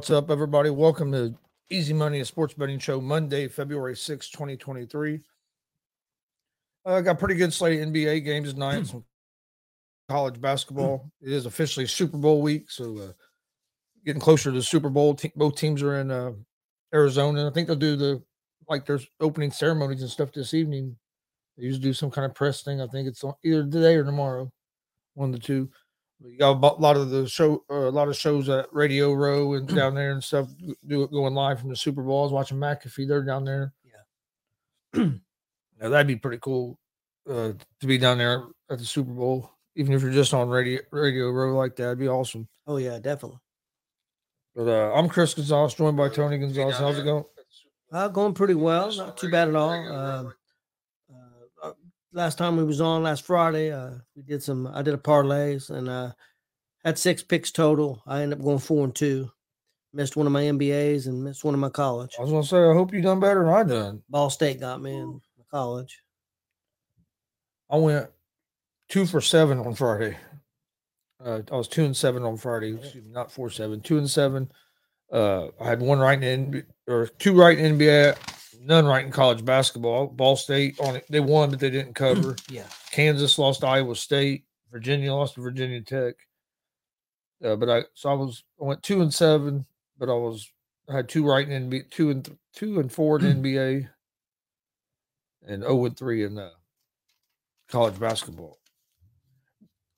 What's up, everybody? Welcome to Easy Money, a sports betting show, Monday, February 6, 2023. I uh, got pretty good slate of NBA games tonight, some college basketball. It is officially Super Bowl week, so uh, getting closer to the Super Bowl. Te- both teams are in uh, Arizona. I think they'll do the like there's opening ceremonies and stuff this evening. They usually do some kind of press thing. I think it's on either today or tomorrow, one of the two. You got a lot of the show, uh, a lot of shows at Radio Row and down there and stuff. Do it going live from the Super Bowl. I was watching McAfee. They're down there. Yeah, now that'd be pretty cool uh, to be down there at the Super Bowl, even if you're just on Radio Radio Row like that. It'd be awesome. Oh yeah, definitely. But uh, I'm Chris Gonzalez, joined by Tony Gonzalez. How's it going? Uh, going pretty well. Not too bad at all. Last time we was on last Friday, uh, we did some. I did a parlays and uh, had six picks total. I ended up going four and two. Missed one of my NBAs and missed one of my college. I was gonna say, I hope you done better than I done. Ball State got me in college. I went two for seven on Friday. Uh, I was two and seven on Friday, excuse me, not four seven, two and seven. Uh, I had one right in or two right in NBA, none right in college basketball. Ball State on it, they won, but they didn't cover. yeah, Kansas lost to Iowa State. Virginia lost to Virginia Tech. Uh, but I so I was I went two and seven, but I was I had two right in NBA, two and th- two and four in NBA, and zero and three in uh, college basketball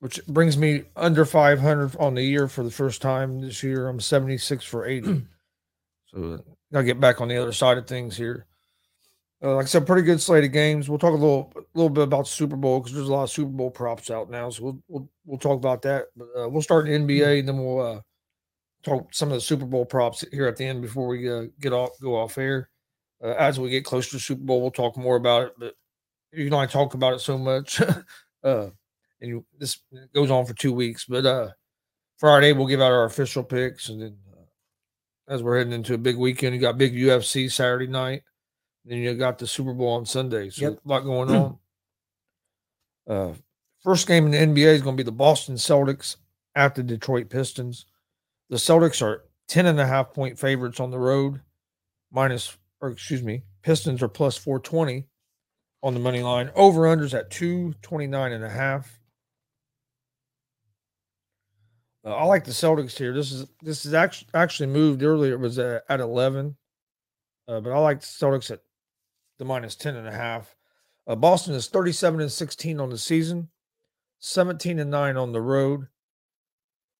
which brings me under 500 on the year for the first time this year. I'm 76 for 80. so I'll get back on the other side of things here. Uh, like I said, pretty good slate of games. We'll talk a little, little bit about Super Bowl because there's a lot of Super Bowl props out now. So we'll we'll, we'll talk about that. But uh, we'll start in NBA and then we'll uh, talk some of the Super Bowl props here at the end before we uh, get off go off air. Uh, as we get closer to Super Bowl, we'll talk more about it. But you know, I talk about it so much. uh, and you, this goes on for two weeks. But Friday we'll give out our official picks, and then as we're heading into a big weekend, you got big UFC Saturday night, then you got the Super Bowl on Sunday. So yep. a lot going on. uh, first game in the NBA is going to be the Boston Celtics at the Detroit Pistons. The Celtics are 10 and a half point favorites on the road, minus, or excuse me, Pistons are plus 420 on the money line. Over unders at 229 and a half. Uh, I like the Celtics here. This is this is actually actually moved earlier. It was at, at eleven, uh, but I like the Celtics at the minus ten and a half. Uh, Boston is thirty-seven and sixteen on the season, seventeen and nine on the road.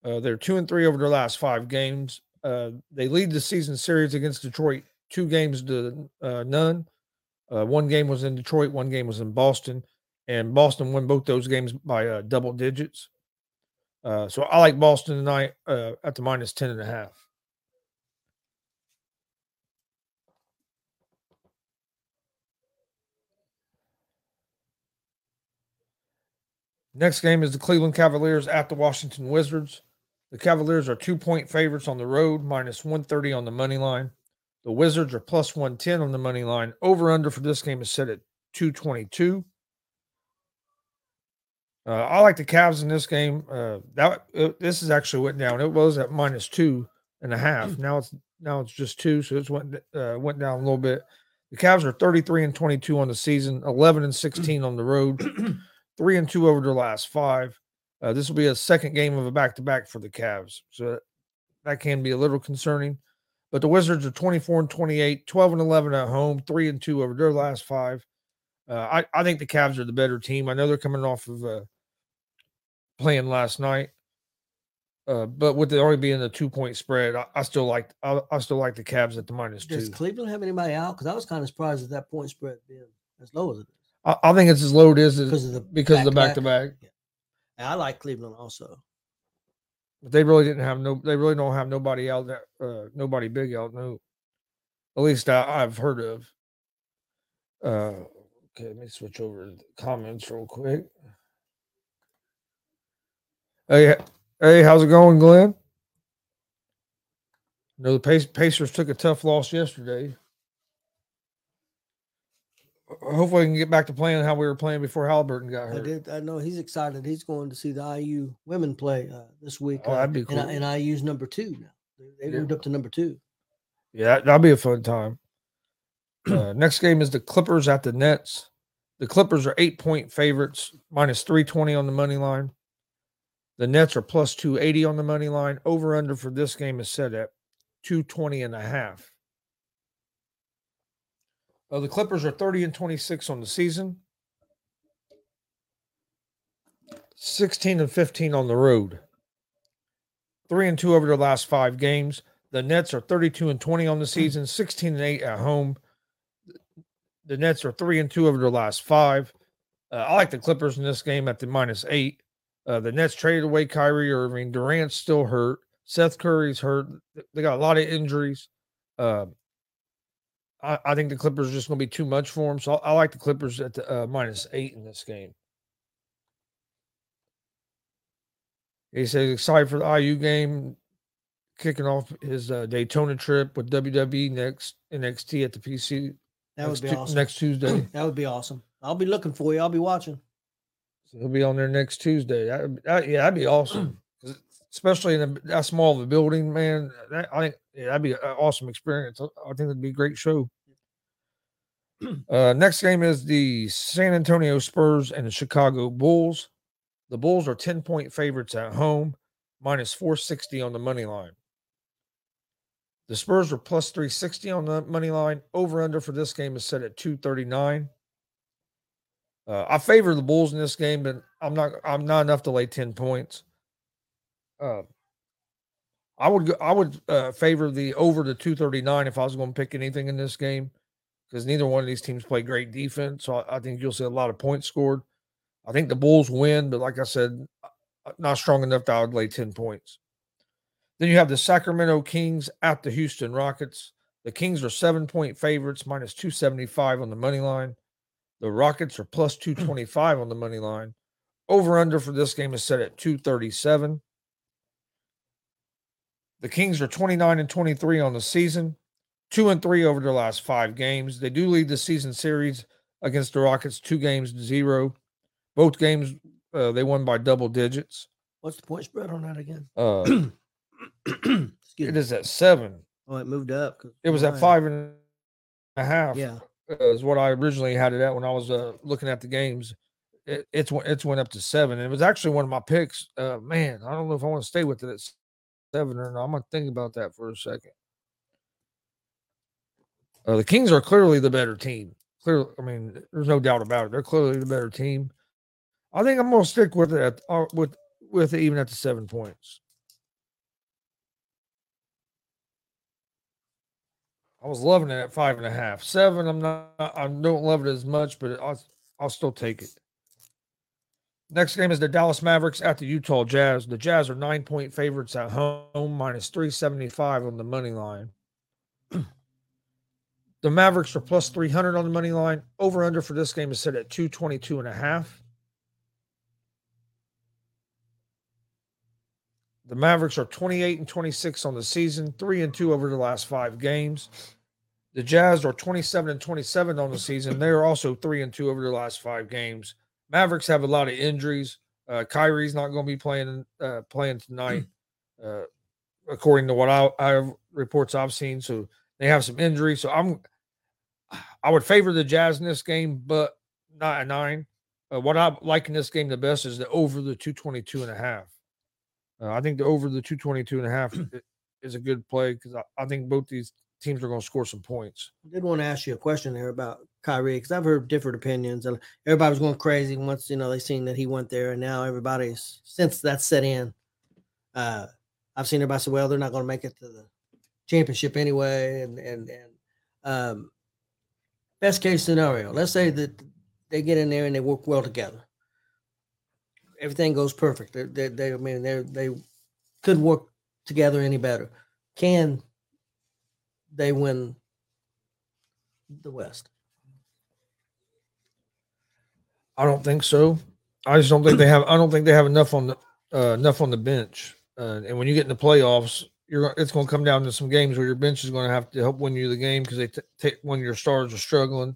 Uh, they're two and three over their last five games. Uh, they lead the season series against Detroit two games to uh, none. one game was in Detroit, one game was in Boston, and Boston won both those games by double digits. Uh, so I like Boston tonight uh, at the minus 10 and a half. Next game is the Cleveland Cavaliers at the Washington Wizards. The Cavaliers are two point favorites on the road, minus 130 on the money line. The Wizards are plus 110 on the money line. Over under for this game is set at 222. Uh, I like the Cavs in this game. Uh, that uh, this is actually went down. It was at minus two and a half. Mm. Now it's now it's just two, so it's went uh, went down a little bit. The Cavs are 33 and 22 on the season, 11 and 16 on the road, three and two over their last five. Uh, this will be a second game of a back to back for the Cavs, so that can be a little concerning. But the Wizards are 24 and 28, 12 and 11 at home, three and two over their last five. Uh, I, I think the Cavs are the better team. I know they're coming off of uh, playing last night. Uh, but with it only being a two point spread, I, I still like I, I, still like the Cavs at the minus Does two. Does Cleveland have anybody out? Because I was kind of surprised at that point spread being as low as it is. I, I think it's as low as it is because of the because of the back to back. I like Cleveland also. But they really didn't have no. They really don't have nobody out there. Uh, nobody big out. No, at least I, have heard of. Uh, okay, let me switch over to the comments real quick. Hey, hey, how's it going, Glenn? You know, the Pacers took a tough loss yesterday. Hopefully, we can get back to playing how we were playing before Halliburton got hurt. I did. I know he's excited. He's going to see the IU women play uh, this week. Oh, that'd be cool. And, and IU's number two now. They Yeah. moved up to number two. Yeah, that'll be a fun time. Uh, next game is the Clippers at the Nets. The Clippers are eight point favorites, minus 320 on the money line. The Nets are plus 280 on the money line. Over under for this game is set at 220 and a half. Uh, the Clippers are 30 and 26 on the season, 16 and 15 on the road, three and two over their last five games. The Nets are 32 and 20 on the season, 16 and 8 at home. The Nets are 3 and 2 over their last five. Uh, I like the Clippers in this game at the minus 8. Uh, the Nets traded away Kyrie Irving. Durant's still hurt. Seth Curry's hurt. They got a lot of injuries. Uh, I, I think the Clippers are just going to be too much for them. So I, I like the Clippers at the uh, minus 8 in this game. He says excited for the IU game kicking off his uh, Daytona trip with WWE next NXT at the PC That would be Tu- awesome. next Tuesday. That would be awesome. I'll be looking for you. I'll be watching. So he'll be on there next Tuesday. That, that- yeah, that'd be awesome. Especially in a, that small of a building, man. That, I think yeah, that'd be an awesome experience. I think it'd be a great show. Uh, next game is the San Antonio Spurs and the Chicago Bulls. The Bulls are 10 point favorites at home, minus 460 on the money line. The Spurs are plus 360 on the money line. Over under for this game is set at 239. Uh, I favor the Bulls in this game, but I'm not. I'm not enough to lay 10 points. Uh, I would. Go, I would uh, favor the over the 239 if I was going to pick anything in this game, because neither one of these teams play great defense. So I, I think you'll see a lot of points scored. I think the Bulls win, but like I said, uh, not strong enough that I would lay 10 points. Then you have the Sacramento Kings at the Houston Rockets. The Kings are seven point favorites, minus 275 on the money line. The Rockets are plus 225 on the money line. Over under for this game is set at 237. The Kings are 29 and 23 on the season, two and three over their last five games. They do lead the season series against the Rockets, two games to zero. Both games uh, they won by double digits. What's the point spread on that again? Uh, Excuse it me. is at seven. Oh, it moved up. It was at five and a half. Yeah. uh, is what I originally had it at when I was uh, looking at the games. It, it's it's went up to seven, and it was actually one of my picks. Uh, man, I don't know if I want to stay with it at s- seven or not. I'm gonna think about that for a second. Uh, the Kings are clearly the better team. Clearly, I mean, there's no doubt about it. They're clearly the better team. I think I'm gonna stick with it at, uh, with with it even at the seven points. I was loving it at five and a half. Seven, I'm not. I don't love it as much, but I'll I'll still take it. Next game is the Dallas Mavericks at the Utah Jazz. The Jazz are nine point favorites at home, minus three seventy five on the money line. the Mavericks are plus three hundred on the money line. Over under for this game is set at two twenty two and a half. The Mavericks are 28 and 26 on the season, 3 and 2 over the last 5 games. The Jazz are 27 and 27 on the season. They are also 3 and 2 over the last 5 games. Mavericks have a lot of injuries. Uh, Kyrie's not going to be playing uh, playing tonight, uh, according to what I, I reports I've seen. So they have some injuries. So I'm I would favor the Jazz in this game, but not a nine. Uh, what I like in this game the best is the over the 222 and a half. Uh, I think the over the 222 and a half is a good play because I, I think both these teams are going to score some points. I did want to ask you a question there about Kyrie because I've heard different opinions and everybody was going crazy once you know they seen that he went there and now everybody's since that's set in. Uh, I've seen everybody say, well, they're not going to make it to the championship anyway, and and and um, best case scenario, let's say that they get in there and they work well together. Everything goes perfect. They, they, they I mean, they they couldn't work together any better. Can they win the West? I don't think so. I just don't think they have. I don't think they have enough on the uh, enough on the bench. Uh, and when you get in the playoffs, you're it's going to come down to some games where your bench is going to have to help win you the game because they t- take when your stars are struggling.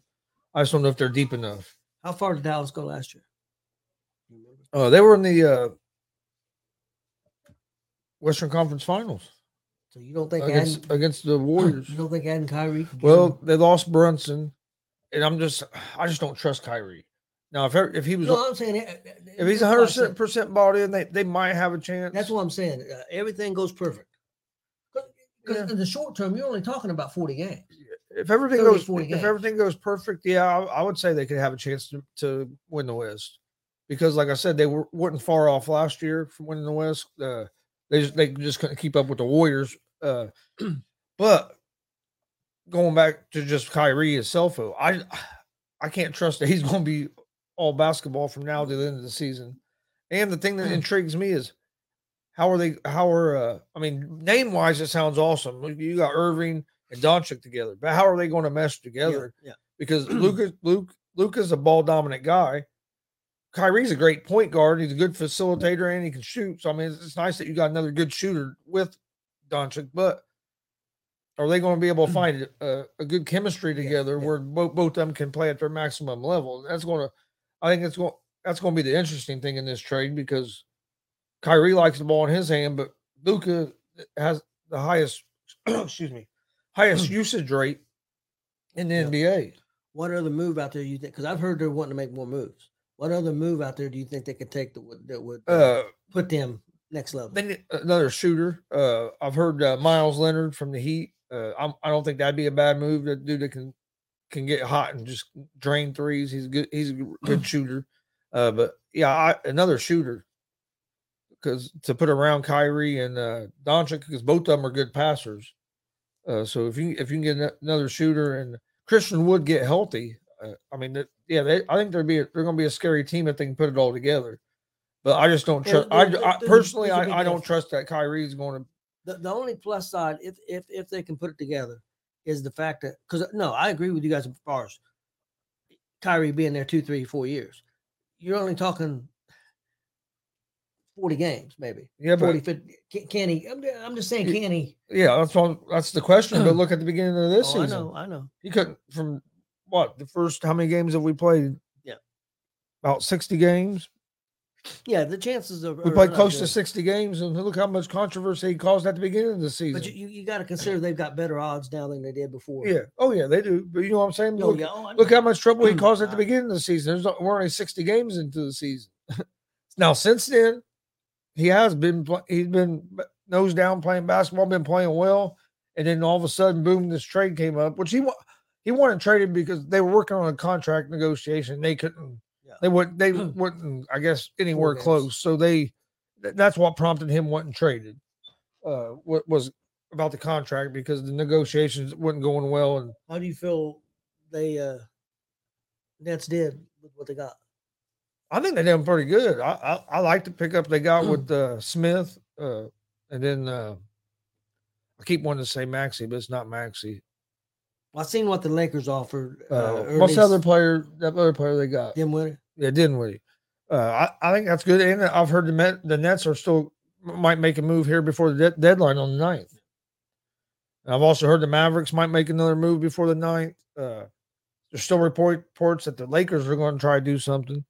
I just don't know if they're deep enough. How far did Dallas go last year? Uh, they were in the uh, Western Conference Finals. So you don't think against against the Warriors. you don't think adding Kyrie? could Well, them- they lost Brunson, and I'm just I just don't trust Kyrie. Now, if if he was no, I'm saying uh, if he's 100 percent bought in, they, they might have a chance. That's what I'm saying. Uh, everything goes perfect. Because Yeah. in the short term, you're only talking about 40 games. if everything 30, goes 40 if games. everything goes perfect, yeah, I, I would say they could have a chance to, to win the West because, like I said, they were weren't far off last year from winning the West. Uh, they just they just couldn't keep up with the Warriors. Uh, but going back to just Kyrie though, I I can't trust that he's going to be all basketball from now to the end of the season. And the thing that intrigues me is how are they? How are uh, I mean, name wise, it sounds awesome. You got Irving and Doncic together, but how are they going to mesh together? Yeah. Because Luka, Luke, Luka's a ball dominant guy. Kyrie's a great point guard. He's a good facilitator and he can shoot. So I mean, it's, it's nice that you got another good shooter with Doncic, but are they going to be able to find a, a good chemistry together yeah. where both both of them can play at their maximum level? That's going to, I think it's going that's going to be the interesting thing in this trade because Kyrie likes the ball in his hand, but Luka has the highest, excuse me, highest usage rate in the Yeah. NBA. What other move out there you think? Because I've heard they're wanting to make more moves. What other move out there do you think they could take that would that would uh, Uh, put them next level? they need another shooter. Uh, I've heard uh, Meyers Leonard from the Heat. Uh, I'm, I don't think that'd be a bad move. That dude that can can get hot and just drain threes. He's good. He's a good shooter. Uh, but yeah, I, another shooter because to put around Kyrie and uh, Doncic because both of them are good passers. Uh, so if you if you can get another shooter and Christian Wood get healthy, uh, I mean, yeah, they, I think they're be a, they're going to be a scary team if they can put it all together. But I just don't trust. I, I personally, I, I don't trust that Kyrie is going to. the, the only plus side, if if if they can put it together, is the fact that because uh, no, I agree with you guys as far as Kyrie being there two, three, four years. You're only talking forty games, maybe. Yeah, but 40, 50. Can, can he? I'm, I'm just saying, can he? yeah, that's all. That's the question. but look at the beginning of this Oh, I know, I know. He couldn't from what the first how many games have we played? Yeah. about sixty games. Yeah, the chances of We played close to sixty games, and look how much controversy he caused at the beginning of the season. But you, you, got to consider they've got better odds now than they did before. yeah, oh yeah, they do. But you know what I'm saying? Oh, look, yeah. Oh, look how much trouble he caused at the beginning of the season. There's not, we're only 60 games into the season. now since then, he has been he's been nose down playing basketball, been playing well, and then all of a sudden, boom, this trade came up, which he he wanted traded because they were working on a contract negotiation. They couldn't. They wouldn't. They wouldn't. I guess anywhere close. So they. That's what prompted him wanting traded. Uh, what was about the contract because the negotiations weren't going well, and How do you feel they uh Nets did with what they got? I think they did pretty good. I I, I like the pickup they got with uh, Smith, uh, and then uh, I keep wanting to say Maxi, but it's not Maxi. Well, I seen what the Lakers offered. Uh, Uh, what's the other player? That other player they got? Dinwiddie. Yeah, Dinwiddie. Uh, I, I think that's good. And I've heard the Met, the Nets are still might make a move here before the de- deadline on the 9th. And I've also heard the Mavericks might make another move before the 9th. Uh, there's still report, reports that the Lakers are going to try to do something.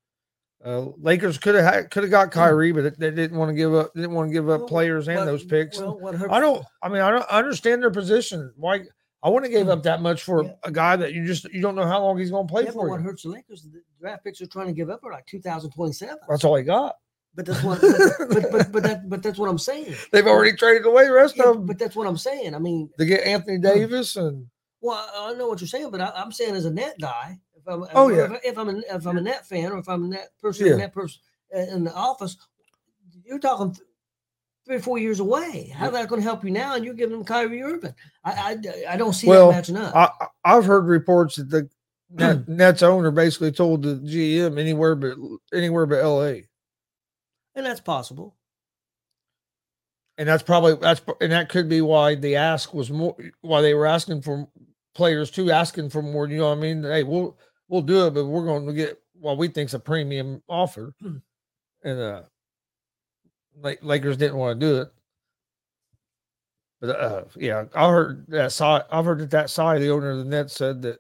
Uh, Lakers could have could have got Kyrie, but they didn't want to give up. Didn't want to give up Well, players and those picks. Well, I don't. I mean, I don't understand their position. Why? I wouldn't have gave up that much for Yeah. a guy that you just you don't know how long he's going to play yeah, but for. what You. hurts the Lakers? The draft picks are trying to give up are like 2027. That's all he got. But that's what. but, but but but that but that's what I'm saying. They've already traded away the rest Yeah, of them. but that's what I'm saying. I mean, They get Anthony Davis and well, I I know what you're saying, but I, I'm saying as a net guy, if I'm, Oh, if, yeah. if I'm a, if I'm a net fan or if I'm a net person, Yeah. a net person uh, in the office, you're talking th- three or four years away. How's that going to help you now? And you're giving them Kyrie Irving. I I, I don't see Well, that matching up. I, I- I've heard reports that the Net, Nets owner basically told the GM anywhere but anywhere but LA, and that's possible. and that's probably that's and that could be why the ask was more why they were asking for players too, asking for more. You know what I mean? Hey, we'll we'll do it, but we're going to get what we think's a premium offer, Hmm. and uh, like Lakers didn't want to do it. But uh, yeah, I heard that side. I've heard that that side, the owner of the Nets, said that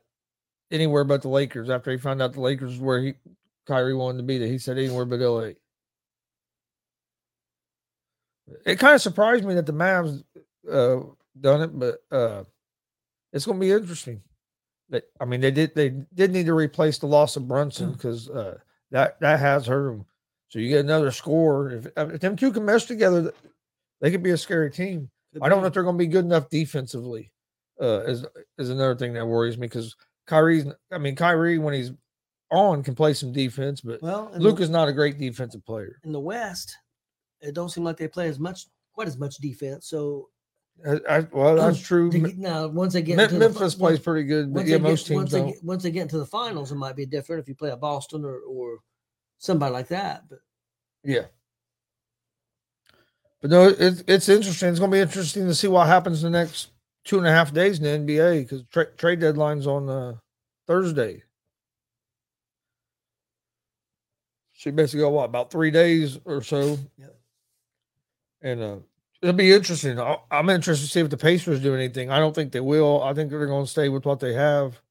anywhere but the Lakers. After he found out the Lakers was where he Kyrie wanted to be, that he said anywhere but LA. It kind of surprised me that the Mavs uh, done it, but uh, it's going to be interesting. That I mean, they did they did need to replace the loss of Brunson because uh, that that has hurt. So you get another score. If, if them two can mesh together, they could be a scary team. I don't know if they're going to be good enough defensively. Uh, is is another thing that worries me because Kyrie's. I mean, Kyrie when he's on can play some defense, but Well, Luke the, is not a great defensive player. in the West, it don't seem like they play as much, quite as much defense. So I, I, well, that's true. to now, once they get Me- into the Memphis once- plays pretty good, but once yeah, they most get, once teams they get, once they get into the finals, it might be different if you play a Boston or or somebody like that. But Yeah. But no, it's it's interesting. It's going to be interesting to see what happens in the next two and a half days in the NBA because tra- trade deadline's on uh, Thursday. So you basically got what about three days or so, Yep. and uh, it'll be interesting. I- I'm interested to see if the Pacers do anything. I don't think they will. I think they're going to stay with what they have,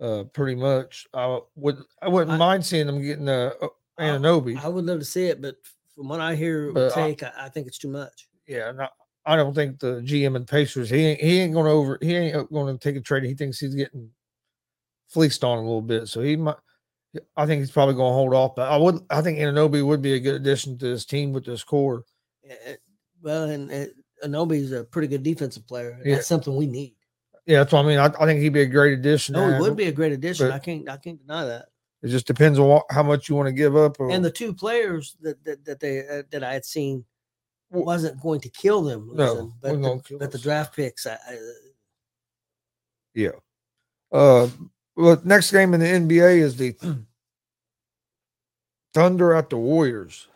uh, pretty much. I would I wouldn't I- mind seeing them getting uh, uh, I- Anunoby. I would love to see it, but from what I hear, it would But I- take I, I think it's too much. yeah, no, I don't think the GM and Pacers he ain't he ain't going to over he ain't going to take a trade. He thinks he's getting fleeced on a little bit, so he might. I think he's probably going to hold off. But I would I think Anunoby would be a good addition to this team with this core. Eh, well, and uh, Anobi's a pretty good defensive player. and Yeah. That's something we need. Yeah, that's what I mean. I, I think he'd be a great addition. No, it would be a great addition. I can't I can't deny that. It just depends on what, how much you want to give up. Or, And the two players that that, that they uh, that I had seen wasn't going to kill them. No, but the, but the draft picks. I, I, yeah. Uh, well, next game in the NBA is the Thunder at the Warriors.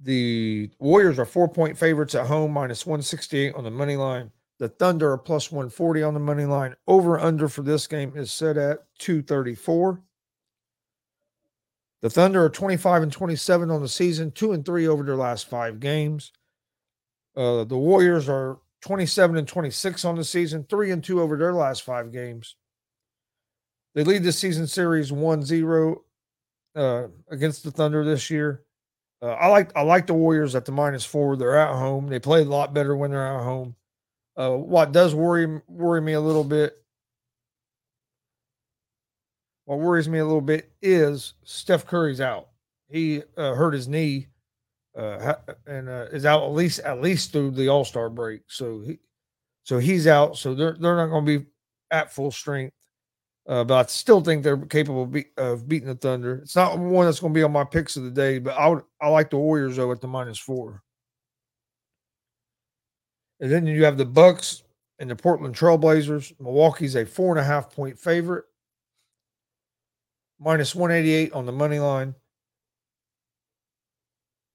The Warriors are four point favorites at home, minus 168 on the money line. The Thunder are plus 140 on the money line. Over under for this game is set at 234. The Thunder are 25 and 27 on the season, two and three over their last five games. Uh, the Warriors are 27 and 26 on the season, three and two over their last five games. They lead the season series 1 0 uh, against the Thunder this year. Uh, I like I like the Warriors at the minus four. They're at home. They play a lot better when they're at home. Uh, what does worry worry me a little bit? What worries me a little bit is Steph Curry's out. He uh, hurt his knee, uh, and uh, is out at least at least through the All Star break. So he, so he's out. So they're they're not going to be at full strength. Uh, but I still think they're capable of, be, of beating the Thunder. It's not one that's going to be on my picks of the day, but I would I like the Warriors though at the minus four. And then you have the Bucks and the Portland Trailblazers. Milwaukee's a four and a half point favorite, minus one eighty eight on the money line.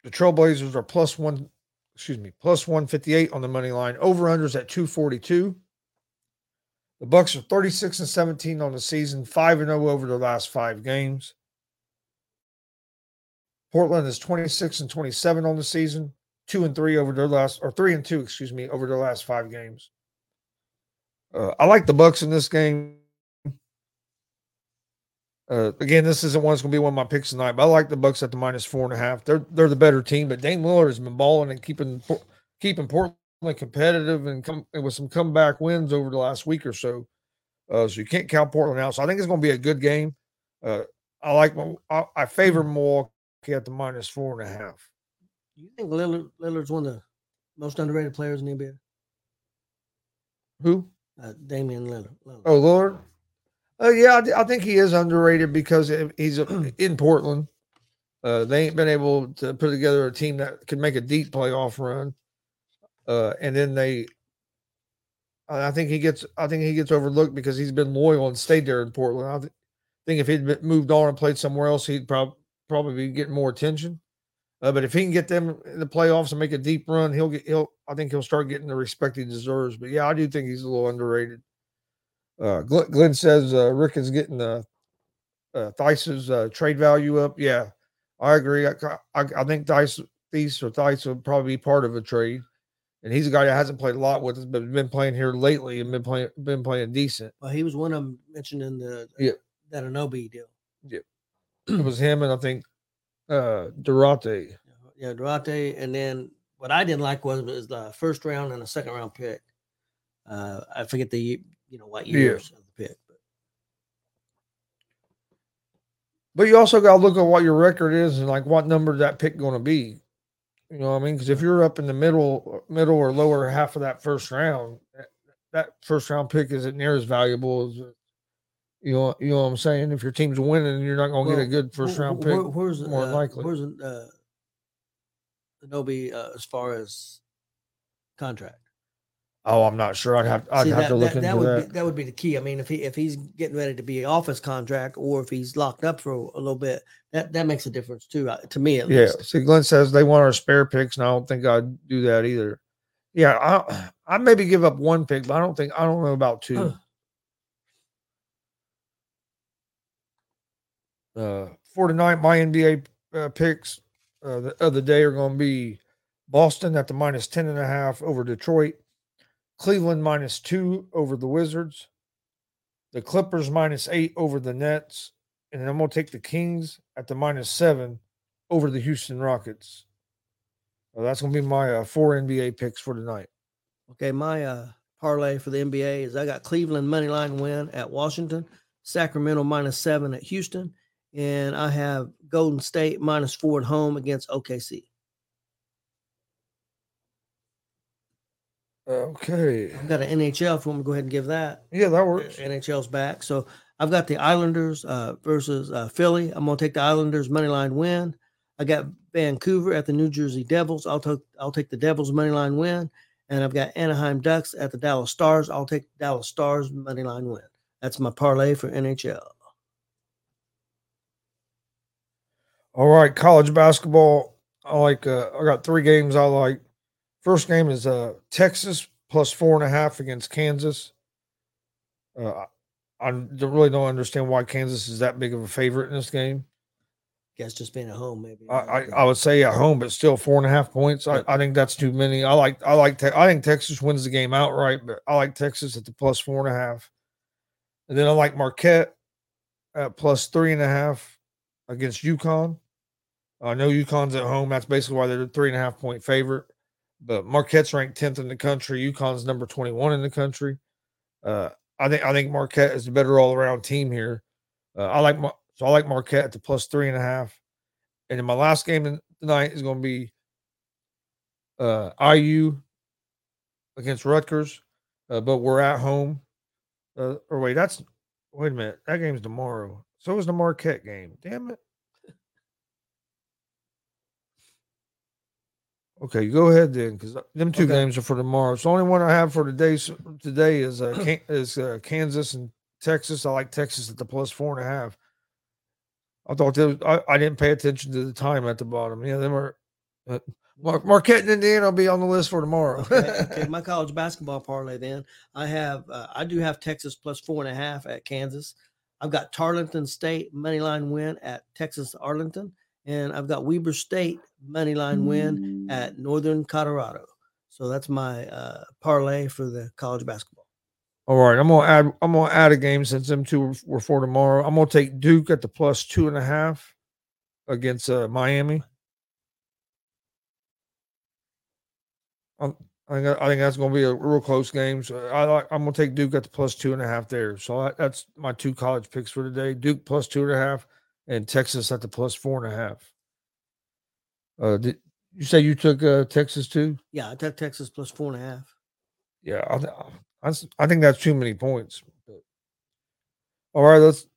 The Trailblazers are plus one, excuse me, plus one fifty eight on the money line. Over unders at two forty two. The Bucks are 36 and 17 on the season, 5 and 0 over the last 5 games. Portland is 26 and 27 on the season, 2 and 3 over their last or 3 and 2, excuse me, over their last 5 games. Uh, I like the Bucks in this game. Uh, again, this isn't one that's going to be one of my picks tonight, but I like the Bucks at the minus four and a half. They're they're the better team, but Dame Lillard has been balling and keeping keeping Portland competitive and come and with some comeback wins over the last week or so. Uh, so you can't count Portland out. So I think it's going to be a good game. Uh, I like my, I, I favor Milwaukee at the minus four and a half. You think Lillard, Lillard's one of the most underrated players in the NBA? Who? Uh, Damian Lillard. Lillard. Oh, Lillard. Uh, yeah, I, th- I think he is underrated because he's a, in Portland. Uh, they ain't been able to put together a team that can make a deep playoff run. Uh, and then they, I think he gets, I think he gets overlooked because he's been loyal and stayed there in Portland. I th- think if he'd been moved on and played somewhere else, he'd prob- probably be getting more attention. Uh, but if he can get them in the playoffs and make a deep run, he'll get, he'll, I think he'll start getting the respect he deserves. But yeah, I do think he's a little underrated. Uh, Glenn, says uh, Rick is getting the uh, Theis's uh, trade value up. Yeah, I agree. I, I, I think Theis, Theis or Theis will probably be part of a trade, and he's a guy that hasn't played a lot with us, but been playing here lately and been playing been playing decent. Well, he was one of them mentioned in the Yeah. that Anobi deal. Yeah, it was him and I think uh Duarte. Yeah, Duarte, and then what I didn't like was, was the first round and the second round pick. Uh, I forget the you know what Yeah. years of the pick, but But you also got to look at what your record is and like what number that pick going to be. You know what I mean? Because if you're up in the middle, middle or lower half of that first round, that first round pick isn't near as valuable as you know. You know what I'm saying? If your team's winning, you're not going to get a good first round pick. where- where's more uh, likely. Where's uh, Anobi uh, as far as contract? Oh, I'm not sure. I'd have I'd See, have that, to look that, into that would that. Be, that would be the key. I mean, if he if he's getting ready to be off his contract, or if he's locked up for a little bit, that that makes a difference too. uh, To me, at least. Yeah. least. See, Glenn says they want our spare picks, and I don't think I'd do that either. Yeah, I I maybe give up one pick, but I don't think I don't know about two. Uh, for tonight, my NBA uh, picks uh, the other day are going to be Boston at the minus 10 and a half over Detroit, Cleveland minus two over the Wizards, the Clippers minus eight over the Nets, and then I'm going to take the Kings at the minus seven over the Houston Rockets. So that's going to be my uh, four NBA picks for tonight. Okay, my uh, parlay for the NBA is I got Cleveland money line win at Washington, Sacramento minus seven at Houston, and I have Golden State minus four at home against OKC. Okay. I've got an NHL if you want me to go ahead and give that. Yeah, that works. NHL's back. So I've got the Islanders uh, versus uh, Philly. I'm going to take the Islanders money line win. I got Vancouver at the New Jersey Devils. I'll take I'll take the Devils money line win, and I've got Anaheim Ducks at the Dallas Stars. I'll take Dallas Stars money line win. That's my parlay for NHL. All right, college basketball. I like. Uh, I got three games I like. First game is uh, Texas plus four and a half against Kansas. Uh, I really don't understand why Kansas is that big of a favorite in this game. Guess just being at home, maybe. I, I, I would say at home, but still four and a half points. I, I think that's too many. I like. I like. Te- I think Texas wins the game outright, but I like Texas at the plus four and a half. And then I like Marquette at plus three and a half against UConn. I know UConn's at home. That's basically why they're a three and a half point favorite. But Marquette's ranked tenth in the country. UConn's number twenty one in the country. Uh, I think I think Marquette is the better all around team here. Uh, I like Mar- so I like Marquette at the plus three and a half. And then my last game tonight is going to be uh, IU against Rutgers, uh, but we're at home. Uh, or wait, that's wait a minute. That game's tomorrow. So is the Marquette game. Damn it. Okay, go ahead then, because them two Okay. games are for tomorrow. So the only one I have for today today is uh, is uh, Kansas and Texas. I like Texas at the plus four and a half. I thought was, I, I didn't pay attention to the time at the bottom. Yeah, them are uh, Mar- Marquette and Indiana will be on the list for tomorrow. okay, okay, my college basketball parlay. Then I have uh, I do have Texas plus four and a half at Kansas. I've got Tarleton State money line win at Texas Arlington, and I've got Weber State money line win at Northern Colorado. So that's my uh, parlay for the college basketball. All right, I'm gonna add. I'm gonna add a game since them two were, for tomorrow. I'm gonna take Duke at the plus two and a half against uh, Miami. I think I think that's gonna be a real close game. So I like. I'm gonna take Duke at the plus two and a half there. So that, that's my two college picks for today: Duke plus two and a half, and Texas at the plus four and a half. Uh, did you say you took uh, Texas too? Yeah, I took Texas plus four and a half. Yeah, I, I, I think that's too many points. But all right, let's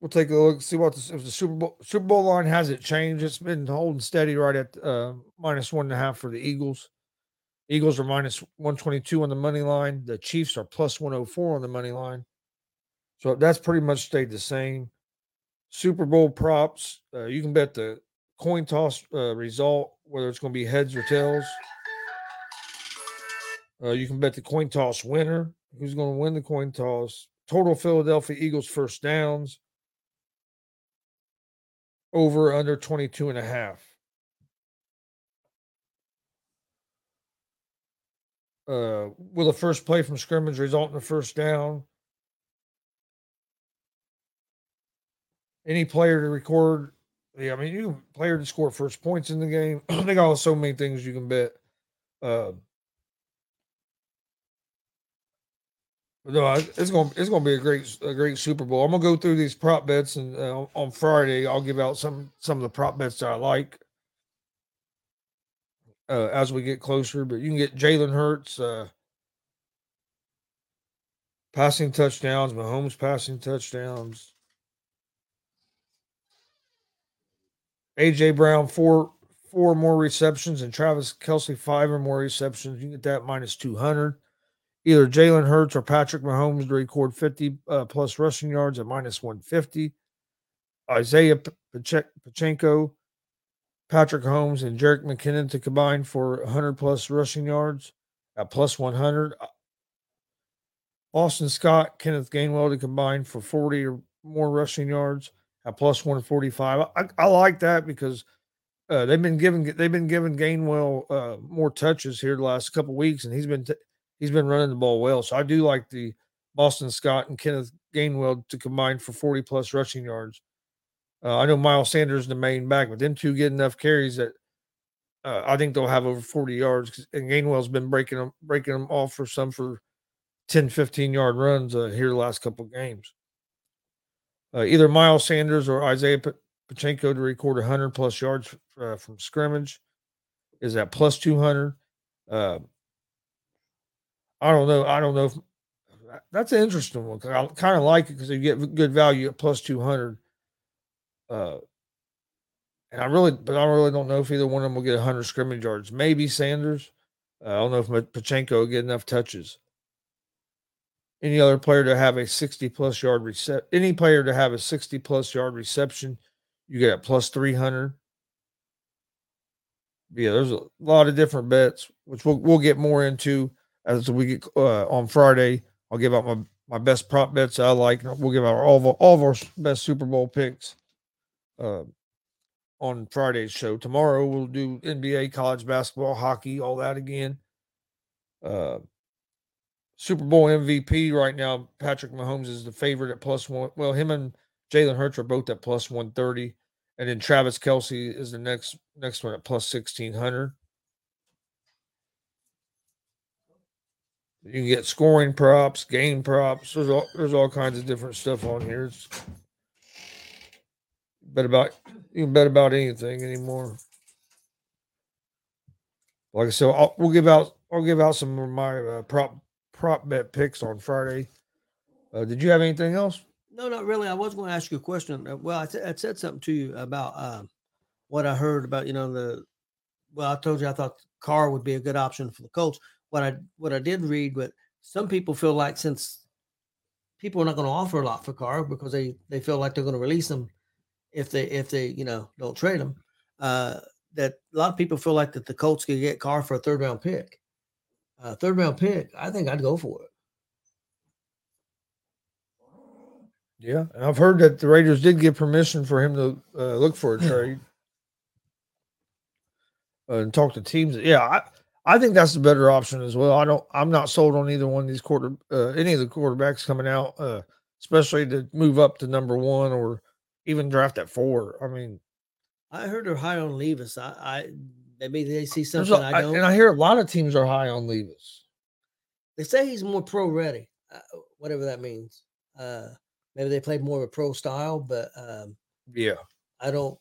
we'll take a look, see what the, if the Super Bowl Super Bowl line has it changed. It's been holding steady right at uh, minus one and a half for the Eagles. Eagles are minus one twenty two on the money line. The Chiefs are plus one hundred four on the money line. So that's pretty much stayed the same. Super Bowl props. Uh, you can bet the coin toss uh, result, whether it's going to be heads or tails. Uh, you can bet the coin toss winner. Who's going to win the coin toss? Total Philadelphia Eagles first downs. Over under 22 and a half. Uh, will the first play from scrimmage result in a first down? Any player to record Yeah, I mean, you player to score first points in the game. they got so many things you can bet. Uh, no, it's gonna it's gonna be a great a great Super Bowl. I'm gonna go through these prop bets, and uh, on Friday I'll give out some some of the prop bets that I like uh, as we get closer. But you can get Jalen Hurts uh, passing touchdowns, Mahomes passing touchdowns. AJ Brown four four more receptions and Travis Kelce five or more receptions. You get that minus two hundred. Either Jalen Hurts or Patrick Mahomes to record fifty uh, plus rushing yards at minus one fifty. Isiah Pacheco, Patrick Holmes, and Jerick McKinnon to combine for hundred plus rushing yards at plus one hundred. Boston Scott, Kenneth Gainwell to combine for 40 or more rushing yards at plus 145. I, I like that because uh, they've been giving they've been giving Gainwell uh, more touches here the last couple weeks, and he's been t- he's been running the ball well. So I do like the Boston Scott and Kenneth Gainwell to combine for 40 plus rushing yards. Uh, I know Miles Sanders the main back, but them two get enough carries that uh, I think they'll have over 40 yards. And Gainwell's been breaking them breaking them off for some for 10, 15 yard runs uh, here the last couple games. Uh, either Miles Sanders or Isiah Pacheco to record 100 plus yards uh, from scrimmage is at plus 200. Uh, I don't know. I don't know if that's an interesting one. I kind of like it because you get good value at plus 200. Uh, and I really, but I really don't know if either one of them will get 100 scrimmage yards. Maybe Sanders. Uh, I don't know if Pacheco will get enough touches any other player to have a 60 plus yard recep any player to have a 60 plus yard reception you get at plus 300 yeah there's a lot of different bets which we'll, we'll get more into as we get uh, on friday. I'll give out my my best prop bets i like we'll give out all of, our- all of our best super bowl picks uh, on friday's show. Tomorrow we'll do nba college basketball hockey all that again. Uh Super Bowl MVP right now, Patrick Mahomes is the favorite at plus one. Well, him and Jalen Hurts are both at plus one thirty, and then Travis Kelce is the next next one at plus sixteen hundred. You can get scoring props, game props. There's all there's all kinds of different stuff on here. It's, bet about you can bet about anything anymore. Like I said, I'll, we'll give out I'll give out some of my uh, prop prop bet picks on Friday. Uh, did you have anything else? No, not really. I was going to ask you a question. Uh, Well, I, t- I said something to you about um, what I heard about, you know, the. Well, I told you I thought Carr would be a good option for the Colts. What I what I did read, but some people feel like since people are not going to offer a lot for Carr because they they feel like they're going to release them if they if they you know don't trade them. Uh, that a lot of people feel like that the Colts could get Carr for a third round pick. Uh, third round pick, I think I'd go for it. Yeah, and I've heard that the Raiders did give permission for him to uh, look for a trade uh, and talk to teams. Yeah, I, I think that's the better option as well. I don't. I'm not sold on either one of these quarter, uh, any of the quarterbacks coming out, uh, especially to move up to number one or even draft at four. I mean, I heard they're high on Levis. I, I maybe they see something a- I don't. and I hear a lot of teams are high on Levis. they say he's more pro ready, uh, whatever that means. Uh, maybe they played more of a pro style, but um, Yeah, I don't.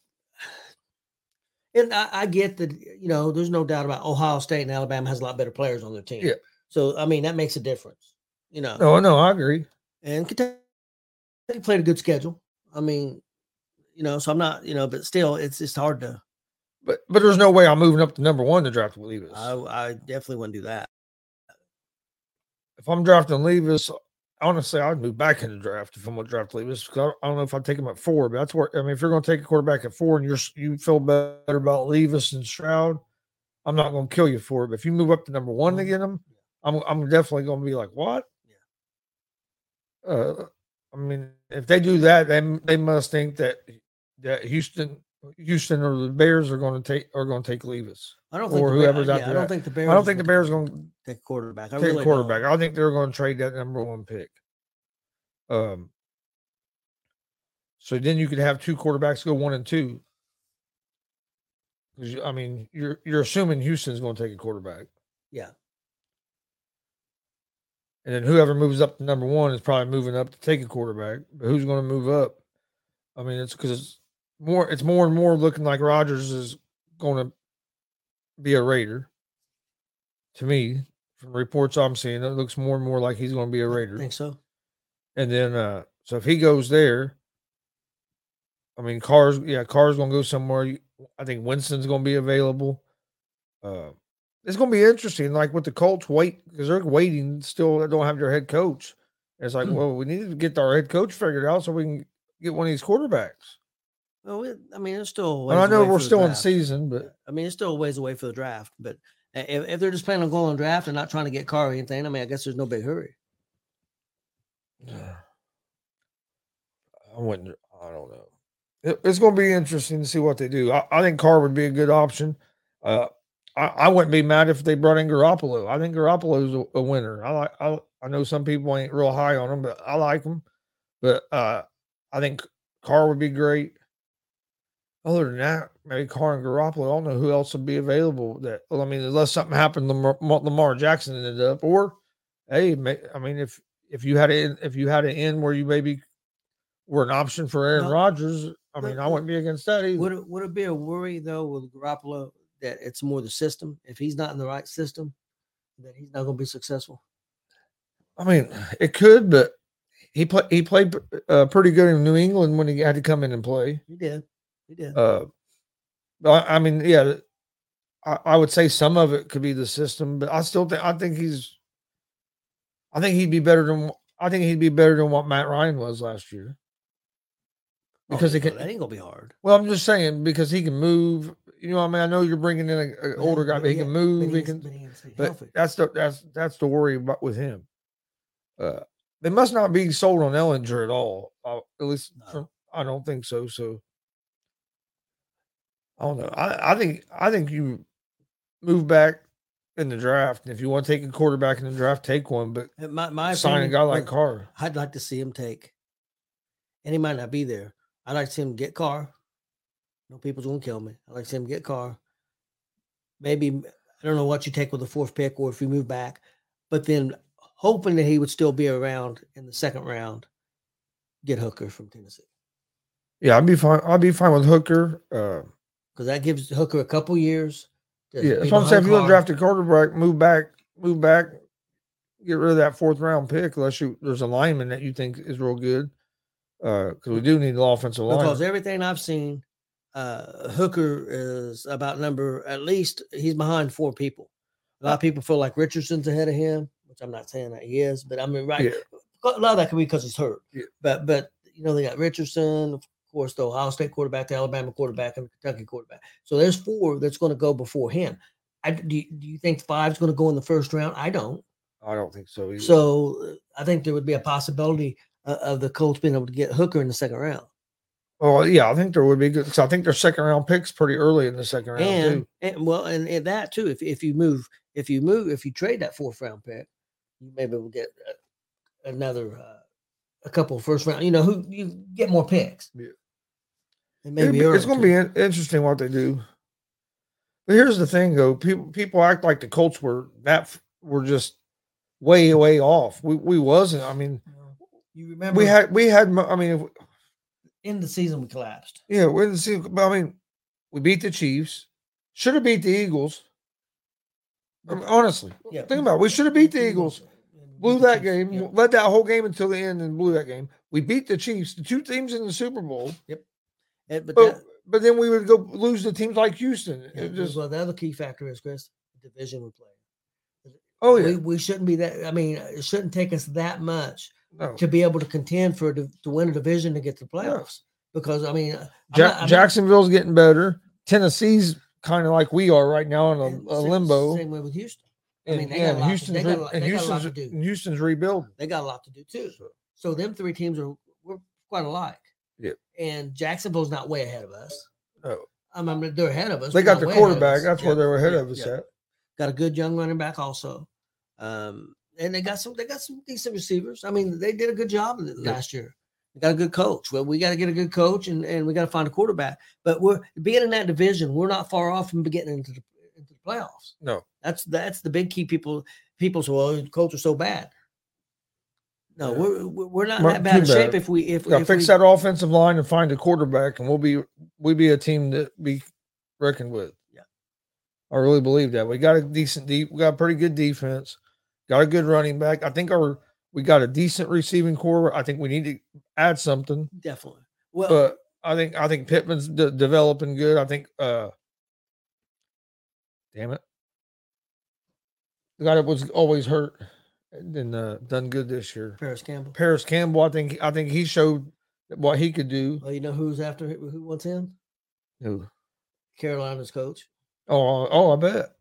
And I, I get that you know, there's no doubt about Ohio State and Alabama has a lot better players on their team. Yeah. So I mean that makes a difference, you know. no, no, I agree. And Kentucky played a good schedule. I mean, you know, so I'm not, you know, but still, it's it's hard to. But but there's no way I'm moving up to number one to draft Levis. I I definitely wouldn't do that. if I'm drafting Levis, honestly, I'd move back in the draft if I'm going to draft Levis. 'cause I don't, I don't know if I'd take him at four, but that's where I mean, if you're going to take a quarterback at four and you're you feel better about Levis and Stroud, I'm not going to kill you for it. But if you move up to number one to get him, I'm I'm definitely going to be like, what? Yeah. Uh, I mean, if they do that, then they must think that that Houston, Houston or the Bears are going to take are going to take Levis. I don't think Or whoever's yeah, after I don't think the Bears. I don't think the Bears are going to take quarterback. I take really quarterback. Don't. I think they're going to trade that number one pick. Um. So then you could have two quarterbacks go one and two. I mean, you're you're assuming Houston's going to take a quarterback, Yeah. and then whoever moves up to number one is probably moving up to take a quarterback. But who's going to move up? I mean, it's because it's more. It's more and more looking like Rodgers is going to be a Raider. To me, from reports I'm seeing, it looks more and more like he's going to be a Raider. I think so. And then, uh, so if he goes there, I mean, Carr's, yeah, Carr's gonna go somewhere. I think Winston's gonna be available. Uh, it's gonna be interesting, like with the Colts wait because they're waiting still. They don't have their head coach. It's like, well, we need to get our head coach figured out so we can get one of these quarterbacks. Well, we, I mean, it's still. I know we're still in season, but I mean, it's still a ways away for the draft. But if, if they're just planning on going on draft and not trying to get Carr or anything, I mean, I guess there's no big hurry. Yeah. I wouldn't. I don't know. It- it's going to be interesting to see what they do. I, I think Carr would be a good option. Uh, I, I wouldn't be mad if they brought in Garoppolo. I think Garoppolo's a, a winner. I like. I, I know some people ain't real high on him, but I like him. But uh, I think Carr would be great. Other than that, maybe Carr and Garoppolo. I don't know who else would be available. That well, I mean, unless something happened, Lamar, Lamar Jackson ended up, or hey, may, I mean, if if you had it, if you had an end where you maybe were an option for Aaron No, Rodgers, I mean, I wouldn't be against that either. Would it, would it be a worry though with Garoppolo that it's more the system? If he's not in the right system, that he's not going to be successful. I mean, it could, but he play, he played uh, pretty good in New England when he had to come in and play. He did. He did. Uh, I mean, yeah, I, I would say some of it could be the system, but I still think I think he's, I think he'd be better than I think he'd be better than what Matt Ryan was last year. Oh, because he yeah, can- that ain't to be hard. Well, I'm just saying because he can move. You know, I mean, I know you're bringing in an older guy, but he yeah, can move. But He can. but he But healthy. that's the that's that's the worry about with him. Uh, they must not be sold on Ehlinger at all. Uh, at least No. from, I don't think so. So I don't know. I, I think I think you move back in the draft. And if you want to take a quarterback in the draft, take one. But my my sign a guy like Carr. I'd like to see him take, and he might not be there. I'd like to see him get Carr. No people's gonna kill me. I'd like to see him get Carr. Maybe I don't know what you take with the fourth pick or if you move back, but then hoping that he would still be around in the second round, get Hooker from Tennessee Yeah, I'd be fine. I'd be fine with Hooker. Uh, because that gives Hooker a couple years. yeah, that's what I'm saying. If you're gonna draft a quarterback, move back, move back, get rid of that fourth round pick unless you there's a lineman that you think is real good. Uh, because we do need an offensive line. because everything I've seen, uh, Hooker is about number at least he's behind four people. A lot of people feel like Richardson's ahead of him, which I'm not saying that he is, but I mean, right? Yeah. A lot of that could be because he's hurt. Yeah. But but you know they got Richardson, of course, the Ohio State quarterback, the Alabama quarterback, and the Kentucky quarterback. So there's four that's going to go before him. I, do, you, do you think five's going to go in the first round? I don't. I don't think so either. So uh, I think there would be a possibility uh, of the Colts being able to get Hooker in the second round. Well, yeah, I think there would be good. So I think their second round picks pretty early in the second round and, too. and well, and, and that too. If if you move, if you move, if you trade that fourth round pick, you maybe will get uh, another uh, a couple first round. You know, who you get more picks. Yeah. It'd maybe be- it's going to be interesting what they do. But here's the thing, though: people people act like the Colts were that were just way way off. We we wasn't. I mean, You remember we had we had. I mean, in the season we collapsed. yeah, we didn't see. But I mean, we beat the Chiefs. Should have beat the Eagles. I mean, honestly, Yeah, think about it. We should have beat the we Eagles. Blew that game, yeah. led that whole game until the end, and blew that game. We beat the Chiefs, the two teams in the Super Bowl, And- eh, but but that, but then we would go lose to teams like Houston. yeah, just well, the other key factor is Chris, the division we play. oh yeah, We, we shouldn't be that. I mean, it shouldn't take us that much no. to be able to contend for div- to win a division to get to the playoffs. Because I mean, Ja- not- I'm not- Jacksonville's getting better. Tennessee's kind of like we are right now in a, a limbo. Same way with Houston. I mean, they got a lot to- Houston's they got a lot- they got a lot to do. and Houston's rebuilding. They got a lot to do too. So, So them three teams are we're quite alike. Yeah. And Jacksonville's not way ahead of us. No. I mean, they're ahead of us. they got the way ahead of quarterback. That's Yeah, where they were ahead yeah, of us yeah. at. Got a good young running back also. Um, and they got some they got some decent receivers. I mean, they did a good job last year. Got a good coach. Well, we got to get a good coach, and, and we got to find a quarterback. But we're being in that division. We're not far off from getting into the playoffs. No. That's that's the big key. People people say, "Well, the Colts are so bad." No, Yeah. we're we're we're not in that bad of shape. bad. If we if, We if fix we, that offensive line and find a quarterback, and we'll be we be a team to be reckoned with. Yeah. I really believe that. We got a decent deep, we got a pretty good defense, got a good running back. I think our we got a decent receiving corps. I think we need to add something, definitely. Well, but I think I think Pittman's de- developing good. I think uh damn it. The guy that was always hurt and uh, done good this year. Parris Campbell. Parris Campbell, I think I think he showed what he could do. Well, you know who's after who wants him? Who? Carolina's coach. Oh, oh, I bet.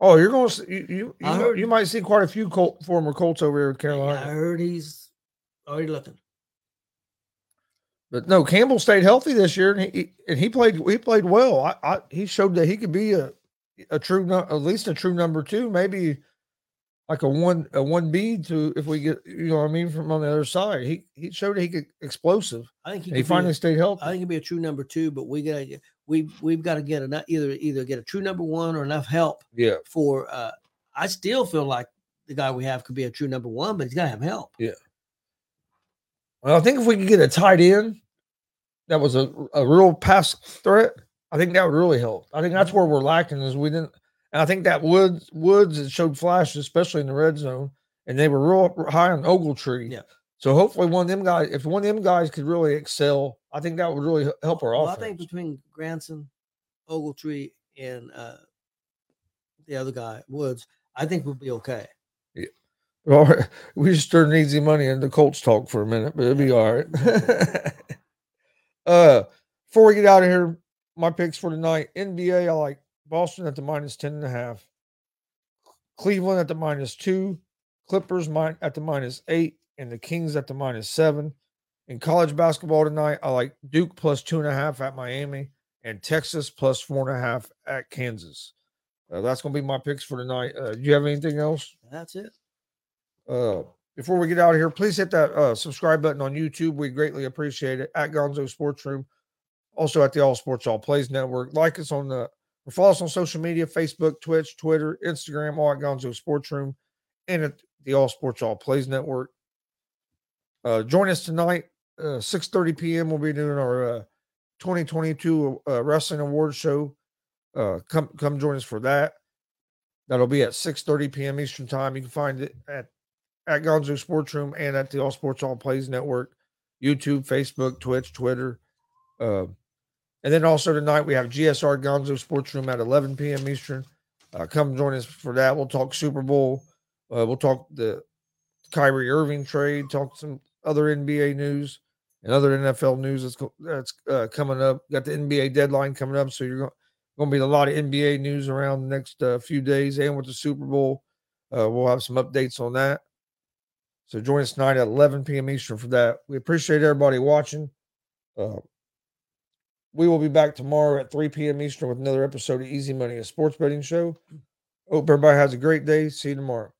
Oh, you're going to you you, you, heard- you might see quite a few Colt, former Colts over here with Yeah, I heard he's already looking. But no, Campbell stayed healthy this year, and he and he played he played well. I, I he showed that he could be a a true at least a true number two, maybe like a one a one B to if we get you know what I mean from on the other side. He he showed he could explosive. I think he, he be a- finally stayed healthy. I think he'd be a true number two, but we gotta get we we've got to get enough either either get a true number one or enough help yeah, for. uh I still feel like the guy we have could be a true number one, but he's got to have help. Yeah. Well, I think if we could get a tight end that was a, a real pass threat, I think that would really help. I think that's where we're lacking is we didn't. And I think that Woods Woods it showed flashes, especially in the red zone, and they were real high on Ogletree. Yeah. So hopefully one of them guys, if one of them guys could really excel, I think that would really help our Well, I think between Granson, Ogletree, and uh the other guy Woods, I think we'll be okay. Yeah. All right. We just turned easy money into Colts talk for a minute, but it'll be all right. uh before we get out of here, my picks for tonight. NBA, I like Boston at the minus 10 and a half. Cleveland at the minus two, Clippers at the minus eight, and the Kings at the minus seven. In college basketball tonight, I like Duke plus two and a half at Miami and Texas plus four and a half at Kansas. Uh, that's going to be my picks for tonight. Uh, do you have anything else? That's it. Uh, before we get out of here, please hit that uh, subscribe button on YouTube. We greatly appreciate it. At Gonzo Sports Room, also at the All Sports All Plays Network. Like us on the or follow us on social media: Facebook, Twitch, Twitter, Instagram, all at Gonzo Sports Room, and at the All Sports All Plays Network. Uh, join us tonight, uh, six thirty p.m. We'll be doing our uh, 2022 uh, wrestling award show. Uh, come come join us for that. That'll be at 6:30 p.m. Eastern Time. You can find it at at Gonzo Sports Room and at the All Sports All Plays Network, YouTube, Facebook, Twitch, Twitter. Uh, and then also tonight we have GSR Gonzo Sports Room at 11 p.m. Eastern. Uh, come join us for that. We'll talk Super Bowl. Uh, we'll talk the Kyrie Irving trade. Talk some other NBA news and other NFL news that's that's uh, coming up. Got the NBA deadline coming up, so you're going to be a lot of NBA news around the next uh, few days, and with the Super Bowl, uh, we'll have some updates on that. So join us tonight at 11 p.m. Eastern for that. We appreciate everybody watching. Uh, we will be back tomorrow at 3 p.m. Eastern with another episode of Easy Money, a sports betting show. Hope everybody has a great day. See you tomorrow.